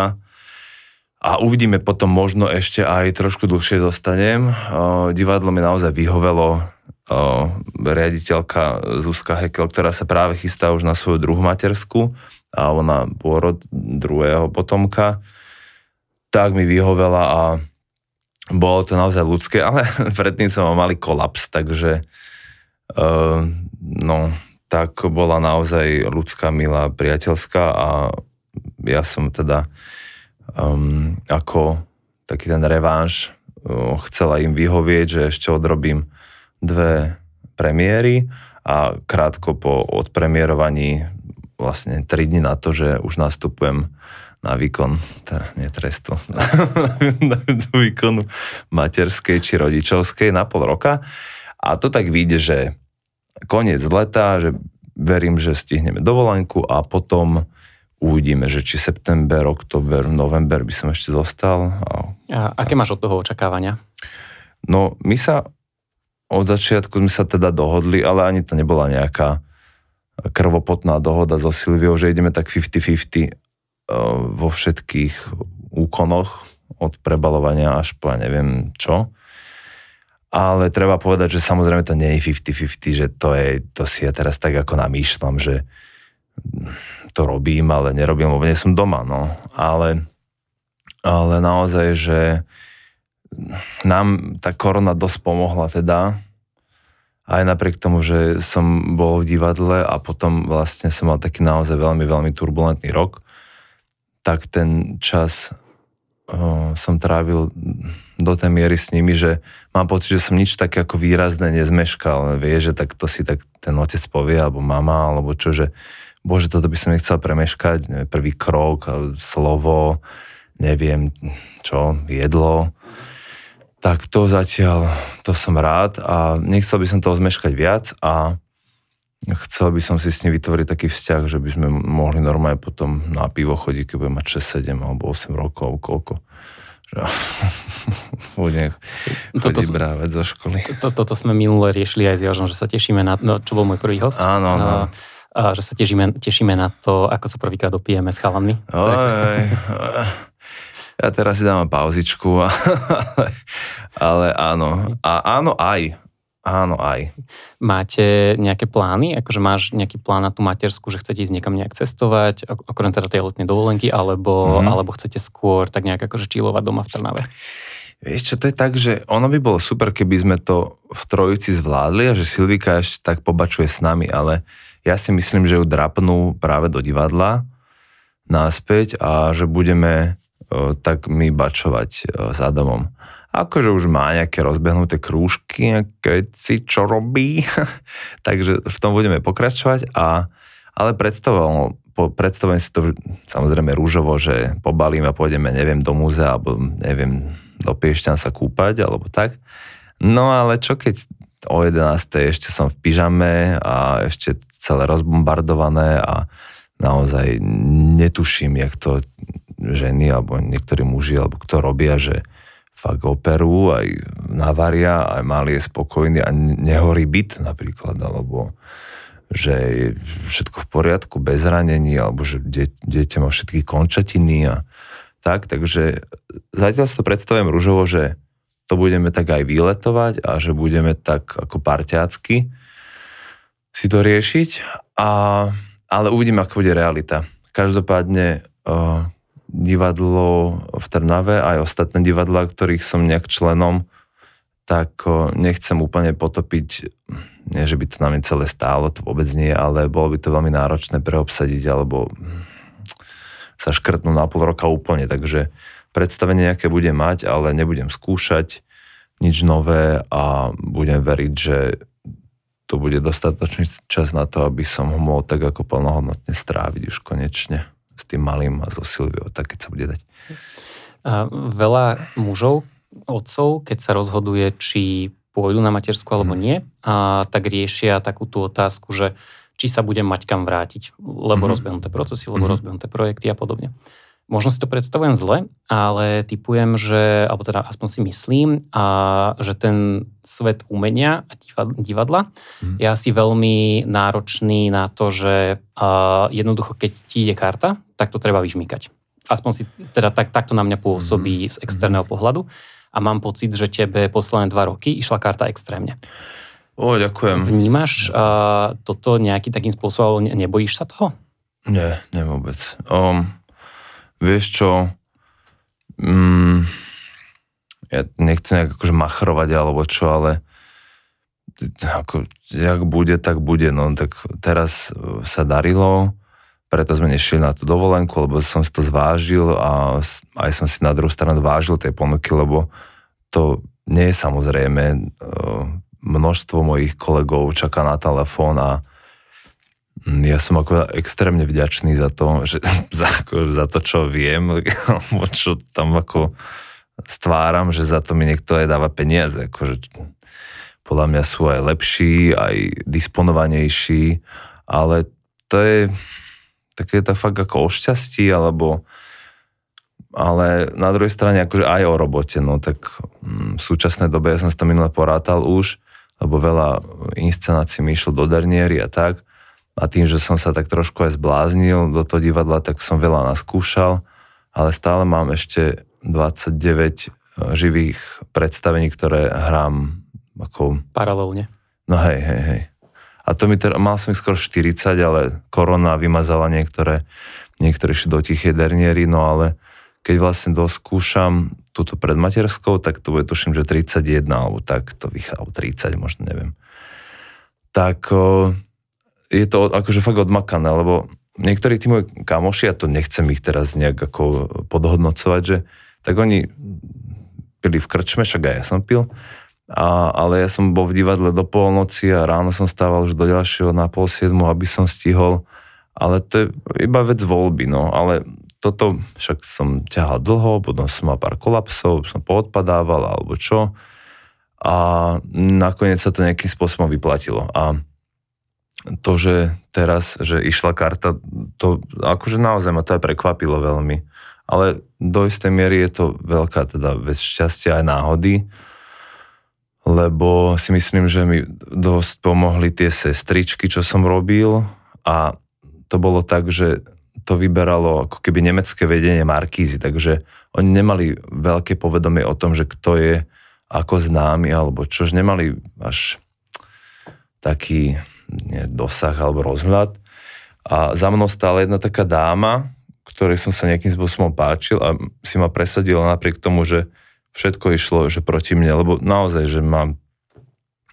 A uvidíme potom, možno ešte aj trošku dlhšie zostanem. Uh, divadlo mi naozaj vyhovelo. Riaditeľka Zuzka Hekel, ktorá sa práve chystá už na svoju druhú matersku a ona pôrod druhého potomka, tak mi vyhovela a bolo to naozaj ľudské, [laughs] ale predtým som mal malý kolaps, takže uh, no, tak bola naozaj ľudská, milá, priateľská a ja som teda um, ako taký ten revanš uh, chcela im vyhovieť, že ešte odrobím dve premiéry a krátko po odpremierovaní vlastne 3 dní na to, že už nastupujem na výkon, teda nie trestu, [laughs] na, na, na výkonu materskej či rodičovskej na pol roka. A to tak vyjde, že koniec leta, že verím, že stihneme dovolenku a potom uvidíme, že či september, október, november by som ešte zostal. A, a aké máš od toho očakávania? No, my sa od začiatku sme sa teda dohodli, ale ani to nebola nejaká krvopotná dohoda so Silviou, že ideme tak 50-50 vo všetkých úkonoch od prebalovania až po ja neviem čo ale treba povedať, že samozrejme to nie je 50-50, že to, je, to si ja teraz tak ako namýšľam, že to robím, ale nerobím, lebo nie som doma, no. Ale, ale naozaj, že nám tá korona dosť pomohla teda aj napriek tomu, že som bol v divadle a potom vlastne som mal taký naozaj veľmi, veľmi turbulentný rok, tak ten čas o, som trávil do tej miery s nimi, že mám pocit, že som nič také ako výrazné nezmeškal. Vie, že tak to si tak ten otec povie, alebo mama, alebo čo, že bože, toto by som nechcel premeškať, prvý krok, slovo, neviem čo, jedlo, tak to zatiaľ, to som rád a nechcel by som toho zmeškať viac a chcel by som si s ním vytvoriť taký vzťah, že by sme mohli normálne potom na pivo chodiť, keď budem mať 6, 7 alebo 8 rokov, koľko. Že [laughs] budem toto, brávať zo školy. To, to, toto sme minule riešili aj s Jožom, že sa tešíme na, no, čo bol môj prvý host. Áno, áno. A, a že sa tešíme, tešíme na to, ako sa prvýkrát dopijeme s chalami. Oj, oj, [laughs] ja teraz si dám pauzičku, [laughs] ale, ale áno. A áno aj. Áno aj. Máte nejaké plány? Akože máš nejaký plán na tú matersku, že chcete ísť niekam nejak cestovať, okrem teda tej letnej dovolenky, alebo, mm. alebo chcete skôr tak nejak akože čilovať doma v Trnave? Vieš čo, to je tak, že ono by bolo super, keby sme to v trojici zvládli a že Silvika ešte tak pobačuje s nami, ale ja si myslím, že ju drapnú práve do divadla náspäť a že budeme tak mi bačovať s Adamom. Akože už má nejaké rozbehnuté krúžky, si čo robí, [laughs] takže v tom budeme pokračovať, a, ale predstavoval, predstavujem si to samozrejme rúžovo, že pobalím a pôjdeme, neviem, do múzea, alebo neviem, do Piešťan sa kúpať, alebo tak. No ale čo keď o 11. ešte som v pyžame a ešte celé rozbombardované a naozaj netuším, jak to ženy alebo niektorí muži, alebo kto robia, že fakt operu, aj navaria, aj mali je spokojný a nehorí byt napríklad, alebo že je všetko v poriadku, bez zranení, alebo že dieťa má všetky končatiny a tak, takže zatiaľ si to predstavujem rúžovo, že to budeme tak aj vyletovať a že budeme tak ako parťácky si to riešiť, a, ale uvidíme, ako bude realita. Každopádne uh, divadlo v Trnave, aj ostatné divadla, ktorých som nejak členom, tak nechcem úplne potopiť, nie že by to na mňa celé stálo, to vôbec nie, ale bolo by to veľmi náročné preobsadiť, alebo sa škrtnúť na pol roka úplne, takže predstavenie nejaké budem mať, ale nebudem skúšať nič nové a budem veriť, že to bude dostatočný čas na to, aby som ho mohol tak ako plnohodnotne stráviť už konečne s tým malým a so Silviou, tak keď sa bude dať. A veľa mužov, otcov, keď sa rozhoduje, či pôjdu na matersku alebo mhm. nie, a tak riešia takú tú otázku, že či sa budem mať kam vrátiť, lebo mm-hmm. rozbehnuté procesy, lebo mm-hmm. rozbehnuté projekty a podobne. Možno si to predstavujem zle, ale typujem, že, alebo teda aspoň si myslím, a, že ten svet umenia a divadla mm. je asi veľmi náročný na to, že a, jednoducho, keď ti ide karta, tak to treba vyžmýkať. Aspoň si, teda tak, takto na mňa pôsobí mm-hmm. z externého pohľadu a mám pocit, že tebe posledné dva roky išla karta extrémne. O, ďakujem. Vnímaš uh, toto nejaký takým spôsobom, nebojíš sa toho? Nie, nie vôbec. Um, vieš čo, um, ja nechcem nejak akože machrovať alebo čo, ale ako, jak bude, tak bude. No, tak teraz sa darilo, preto sme nešli na tú dovolenku, lebo som si to zvážil a aj som si na druhú stranu vážil tie ponuky, lebo to nie je samozrejme. E, množstvo mojich kolegov čaká na telefón a ja som ako extrémne vďačný za to, že, [laughs] za, ako, za to, čo viem, čo tam ako stváram, že za to mi niekto aj dáva peniaze. Akože, podľa mňa sú aj lepší, aj disponovanejší, ale to je, také to fakt ako o šťastí, alebo ale na druhej strane akože aj o robote, no tak mm, v súčasnej dobe, ja som si to minule porátal už, lebo veľa inscenácií mi išlo do derniery a tak, a tým, že som sa tak trošku aj zbláznil do toho divadla, tak som veľa naskúšal, ale stále mám ešte 29 e, živých predstavení, ktoré hrám ako... Paralelne. No hej, hej, hej. A to mi teda, mal som ich skoro 40, ale korona vymazala niektoré, niektoré do tichej derniery, no ale keď vlastne doskúšam túto predmaterskou, tak to bude tuším, že 31 alebo tak to vychádza, alebo 30 možno, neviem. tak je to akože fakt odmakané, lebo niektorí tí moji kamoši, a to nechcem ich teraz nejak ako podhodnocovať, že tak oni pili v krčme, však aj ja som pil, a, ale ja som bol v divadle do polnoci a ráno som stával už do ďalšieho na pol siedmu, aby som stihol. Ale to je iba vec voľby, no. Ale toto však som ťahal dlho, potom som mal pár kolapsov, som poodpadával alebo čo. A nakoniec sa to nejakým spôsobom vyplatilo. A to, že teraz, že išla karta, to akože naozaj ma to aj prekvapilo veľmi. Ale do istej miery je to veľká teda vec šťastia aj náhody, lebo si myslím, že mi dosť pomohli tie sestričky, čo som robil a to bolo tak, že to vyberalo ako keby nemecké vedenie Markízy, takže oni nemali veľké povedomie o tom, že kto je ako známy, alebo čož nemali až taký dosah alebo rozhľad. A za mnou stála jedna taká dáma, ktorej som sa nejakým spôsobom páčil a si ma presadila napriek tomu, že všetko išlo že proti mne, lebo naozaj, že mám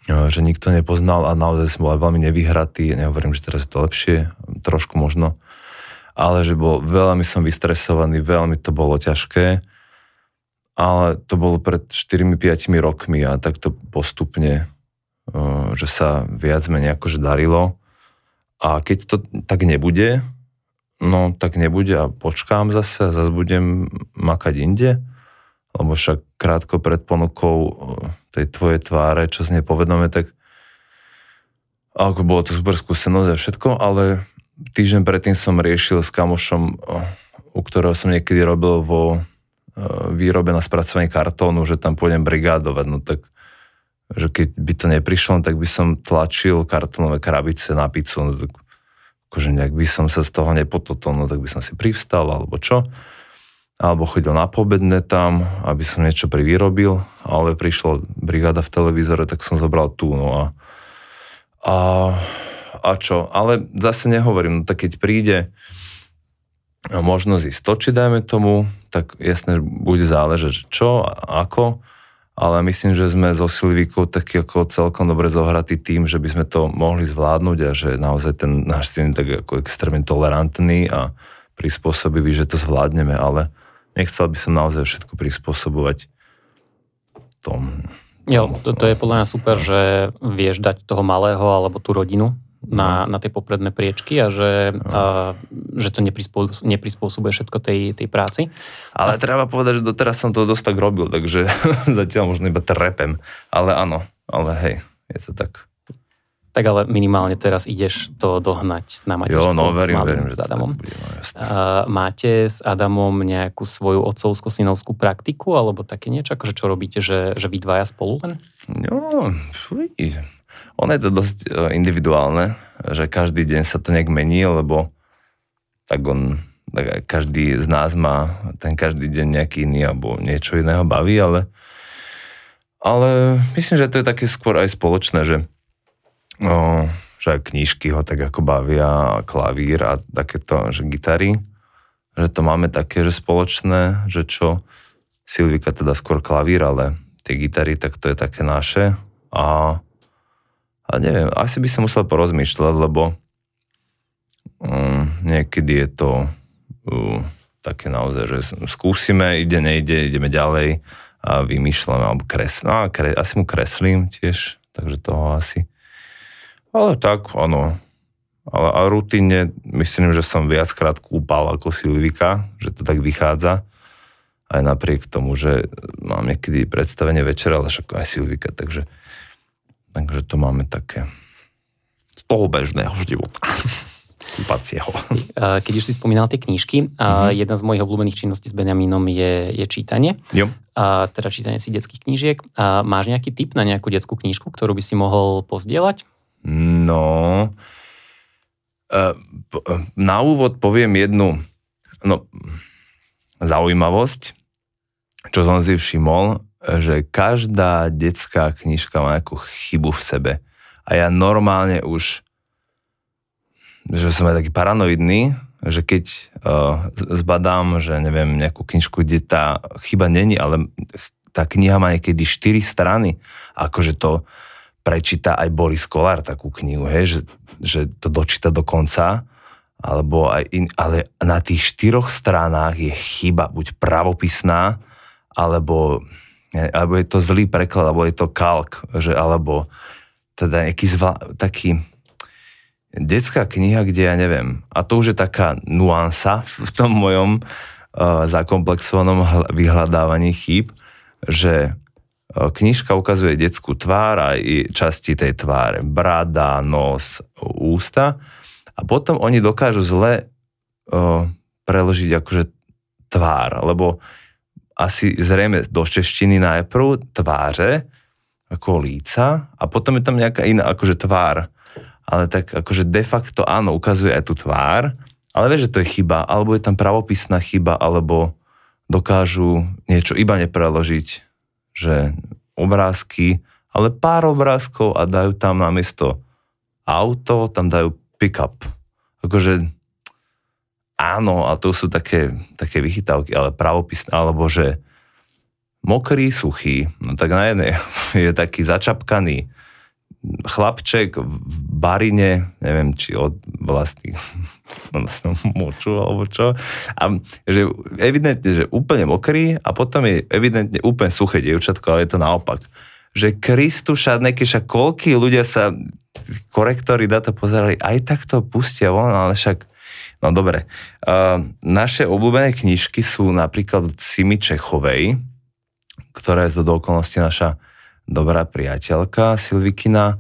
e, že nikto nepoznal a naozaj som bol aj veľmi nevyhratý, nehovorím, že teraz je to lepšie, trošku možno, ale že bol, veľmi som vystresovaný, veľmi to bolo ťažké, ale to bolo pred 4-5 rokmi a takto postupne, že sa viac menej akože darilo. A keď to tak nebude, no tak nebude a počkám zase a zase budem makať inde, lebo však krátko pred ponukou tej tvojej tváre, čo z nej povedome, tak ako bolo to super skúsenosť a všetko, ale týždeň predtým som riešil s kamošom, u ktorého som niekedy robil vo výrobe na spracovanie kartónu, že tam pôjdem brigádovať, no tak že keď by to neprišlo, tak by som tlačil kartónové krabice na pizzu, no tak akože nejak by som sa z toho nepototol, no tak by som si privstal, alebo čo. Alebo chodil na pobedné tam, aby som niečo privyrobil, ale prišla brigáda v televízore, tak som zobral tú, no a, a, a čo, ale zase nehovorím, no tak keď príde možnosť ísť točiť, dajme tomu, tak jasne bude záležať, čo a ako, ale myslím, že sme so Silvíkou taký ako celkom dobre zohratý tým, že by sme to mohli zvládnuť a že naozaj ten náš syn tak ako extrémne tolerantný a prispôsobivý, že to zvládneme, ale nechcel by som naozaj všetko prispôsobovať tom. Jo, to, to je podľa mňa super, že vieš dať toho malého alebo tú rodinu na, no. na tie popredné priečky a že, no. a, že to neprispôsobuje, neprispôsobuje všetko tej, tej práci. Ale a... treba povedať, že doteraz som to dosť tak robil, takže [laughs] zatiaľ možno iba trepem. Ale áno, ale hej, je to tak tak ale minimálne teraz ideš to dohnať na materskou jo, no, verím, s, verím, s Adamom. Bude, no, uh, máte s Adamom nejakú svoju otcovsko-synovskú praktiku alebo také niečo? Akože čo robíte, že, že vy dvaja spolu len? No. Ono je to dosť e, individuálne, že každý deň sa to nejak mení, lebo tak on, tak každý z nás má ten každý deň nejaký iný alebo niečo iného baví, ale ale myslím, že to je také skôr aj spoločné, že no, že aj knižky ho tak ako bavia, klavír a takéto, že gitary, že to máme také, že spoločné, že čo, Silvika teda skôr klavír, ale tie gitary, tak to je také naše a, a neviem, asi by som musel porozmýšľať, lebo um, niekedy je to uh, také naozaj, že skúsime, ide, nejde, ideme ďalej a vymýšľame, alebo kreslím, no, kre, asi mu kreslím tiež, takže toho asi ale tak, áno. Ale a rutínne myslím, že som viackrát kúpal ako Silvika, že to tak vychádza. Aj napriek tomu, že mám niekedy predstavenie večera, ale však aj Silvika, takže, takže to máme také z toho bežného života. Kúpacieho. [laughs] Keď už si spomínal tie knížky, mm-hmm. jedna z mojich obľúbených činností s Benjamínom je, je čítanie. Jo. A teda čítanie si detských knížiek. A máš nejaký tip na nejakú detskú knížku, ktorú by si mohol pozdieľať? No, na úvod poviem jednu no, zaujímavosť, čo som si všimol, že každá detská knižka má nejakú chybu v sebe. A ja normálne už, že som aj taký paranoidný, že keď uh, zbadám, že neviem, nejakú knižku, kde tá chyba není, ale tá kniha má niekedy 4 strany, akože to prečíta aj Boris Kolár takú knihu, hej, že, že to dočíta do konca, alebo aj in, ale na tých štyroch stranách je chyba, buď pravopisná, alebo, alebo je to zlý preklad, alebo je to kalk, že, alebo teda nejaký zvla, taký detská kniha, kde ja neviem, a to už je taká nuansa v tom mojom uh, zakomplexovanom vyhľadávaní chýb, že uh, knižka ukazuje detskú tvár a časti tej tváre, brada, nos, ústa. A potom oni dokážu zle uh, preložiť akože tvár, lebo asi zrejme do češtiny najprv tváře, ako líca a potom je tam nejaká iná akože tvár. Ale tak akože de facto áno, ukazuje aj tú tvár, ale vieš, že to je chyba, alebo je tam pravopisná chyba, alebo dokážu niečo iba nepreložiť, že obrázky, ale pár obrázkov a dajú tam namiesto auto, tam dajú pick-up. Akože áno, a to sú také, také vychytávky, ale pravopisné, alebo že mokrý, suchý, no tak na jednej [laughs] je taký začapkaný chlapček v barine, neviem, či od vlastných [laughs] vlastnou moču alebo čo. A že evidentne, že úplne mokrý a potom je evidentne úplne suché dievčatko, ale je to naopak. Že Kristu šadneky, však koľký ľudia sa korektory data pozerali, aj tak to pustia von, ale však No dobre. Uh, naše obľúbené knižky sú napríklad od Simi Čechovej, ktorá je z okolnosti naša dobrá priateľka Silvikina,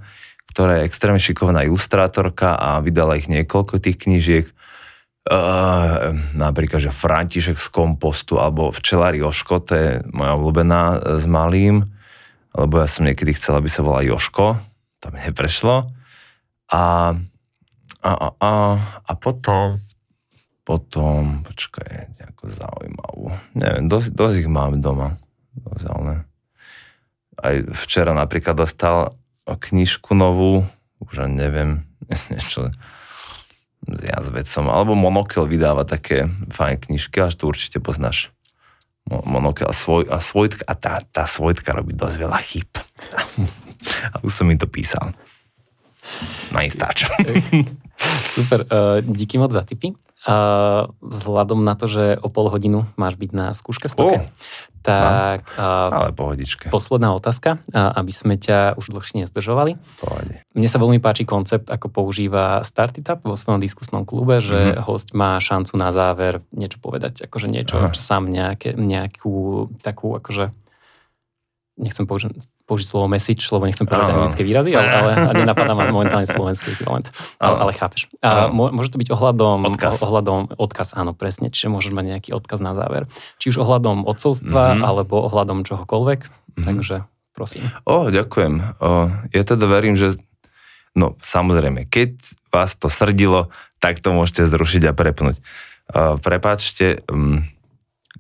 ktorá je extrémne šikovná ilustrátorka a vydala ich niekoľko tých knížiek. Uh, napríklad, že František z kompostu alebo Včelári Joško, to je moja obľúbená s malým, lebo ja som niekedy chcel, aby sa volá Joško, to mi neprešlo. A, a, a, a, a potom potom, počkaj, nejako zaujímavú. Neviem, dosť, dosť ich mám doma. Dosť, ale... Aj včera napríklad dostal knižku novú, už neviem, [laughs] niečo s jazvecom, alebo Monokel vydáva také fajn knižky, až to určite poznáš. Monokel a, svoj, a Svojtka, a tá, tá Svojtka robí dosť veľa chyb. [laughs] a už som mi to písal. Na Instač. [laughs] Super, uh, díky moc za tipy. Uh, vzhľadom na to, že o pol hodinu máš byť na skúške v stoke, oh, tak uh, ale pohodičke. posledná otázka, uh, aby sme ťa už dlhšie nezdržovali. Pohode. Mne sa veľmi páči koncept, ako používa Startup vo svojom diskusnom klube, že mm-hmm. host má šancu na záver niečo povedať, akože niečo, Aha. čo sám nejaké, nejakú takú akože nechcem použiť, použiť slovo message, lebo nechcem povedať anglické výrazy, ale, ale [laughs] nenapadá ma momentálne slovenský ekvivalent. Ale, ale chápeš. A môže to byť ohľadom, odkaz. ohľadom odkaz, áno, presne. Čiže môžeš mať nejaký odkaz na záver. Či už ohľadom odcovstva, mm-hmm. alebo ohľadom čohokoľvek. Mm-hmm. Takže prosím. O, ďakujem. O, ja teda verím, že no samozrejme, keď vás to srdilo, tak to môžete zrušiť a prepnúť. O, prepáčte, um,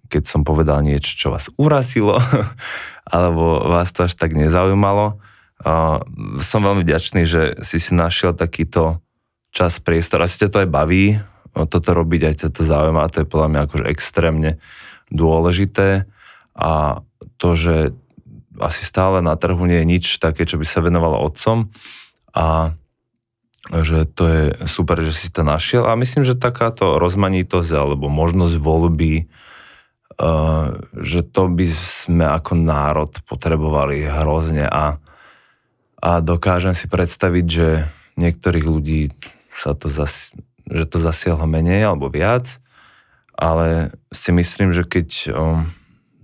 keď som povedal niečo, čo vás urazilo, [laughs] alebo vás to až tak nezaujímalo. Uh, som veľmi vďačný, že si si našiel takýto čas, priestor. Asi ťa to aj baví, toto robiť, aj ťa to zaujíma to je podľa mňa akože extrémne dôležité. A to, že asi stále na trhu nie je nič také, čo by sa venovalo otcom a že to je super, že si to našiel a myslím, že takáto rozmanitosť alebo možnosť voľby že to by sme ako národ potrebovali hrozne a, a dokážem si predstaviť, že niektorých ľudí sa to zas, že to zasiahlo menej alebo viac, ale si myslím, že keď um,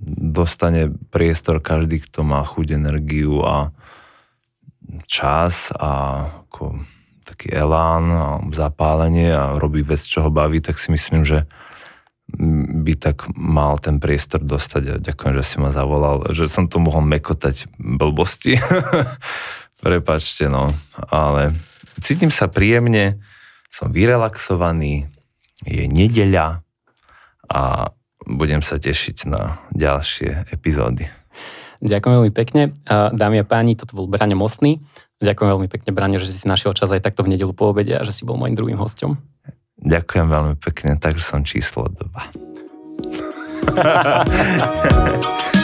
dostane priestor každý, kto má chuť, energiu a čas a ako taký elán a zapálenie a robí vec, čo ho baví, tak si myslím, že by tak mal ten priestor dostať a ďakujem, že si ma zavolal, že som tu mohol mekotať blbosti. [laughs] Prepačte, no, ale cítim sa príjemne, som vyrelaxovaný, je nedeľa a budem sa tešiť na ďalšie epizódy. Ďakujem veľmi pekne. Dámy a páni, toto bol Braňo Mostný. Ďakujem veľmi pekne, Braňo, že si našiel čas aj takto v nedelu po obede a že si bol môjim druhým hostom. Ďakujem veľmi pekne, takže som číslo 2. [laughs]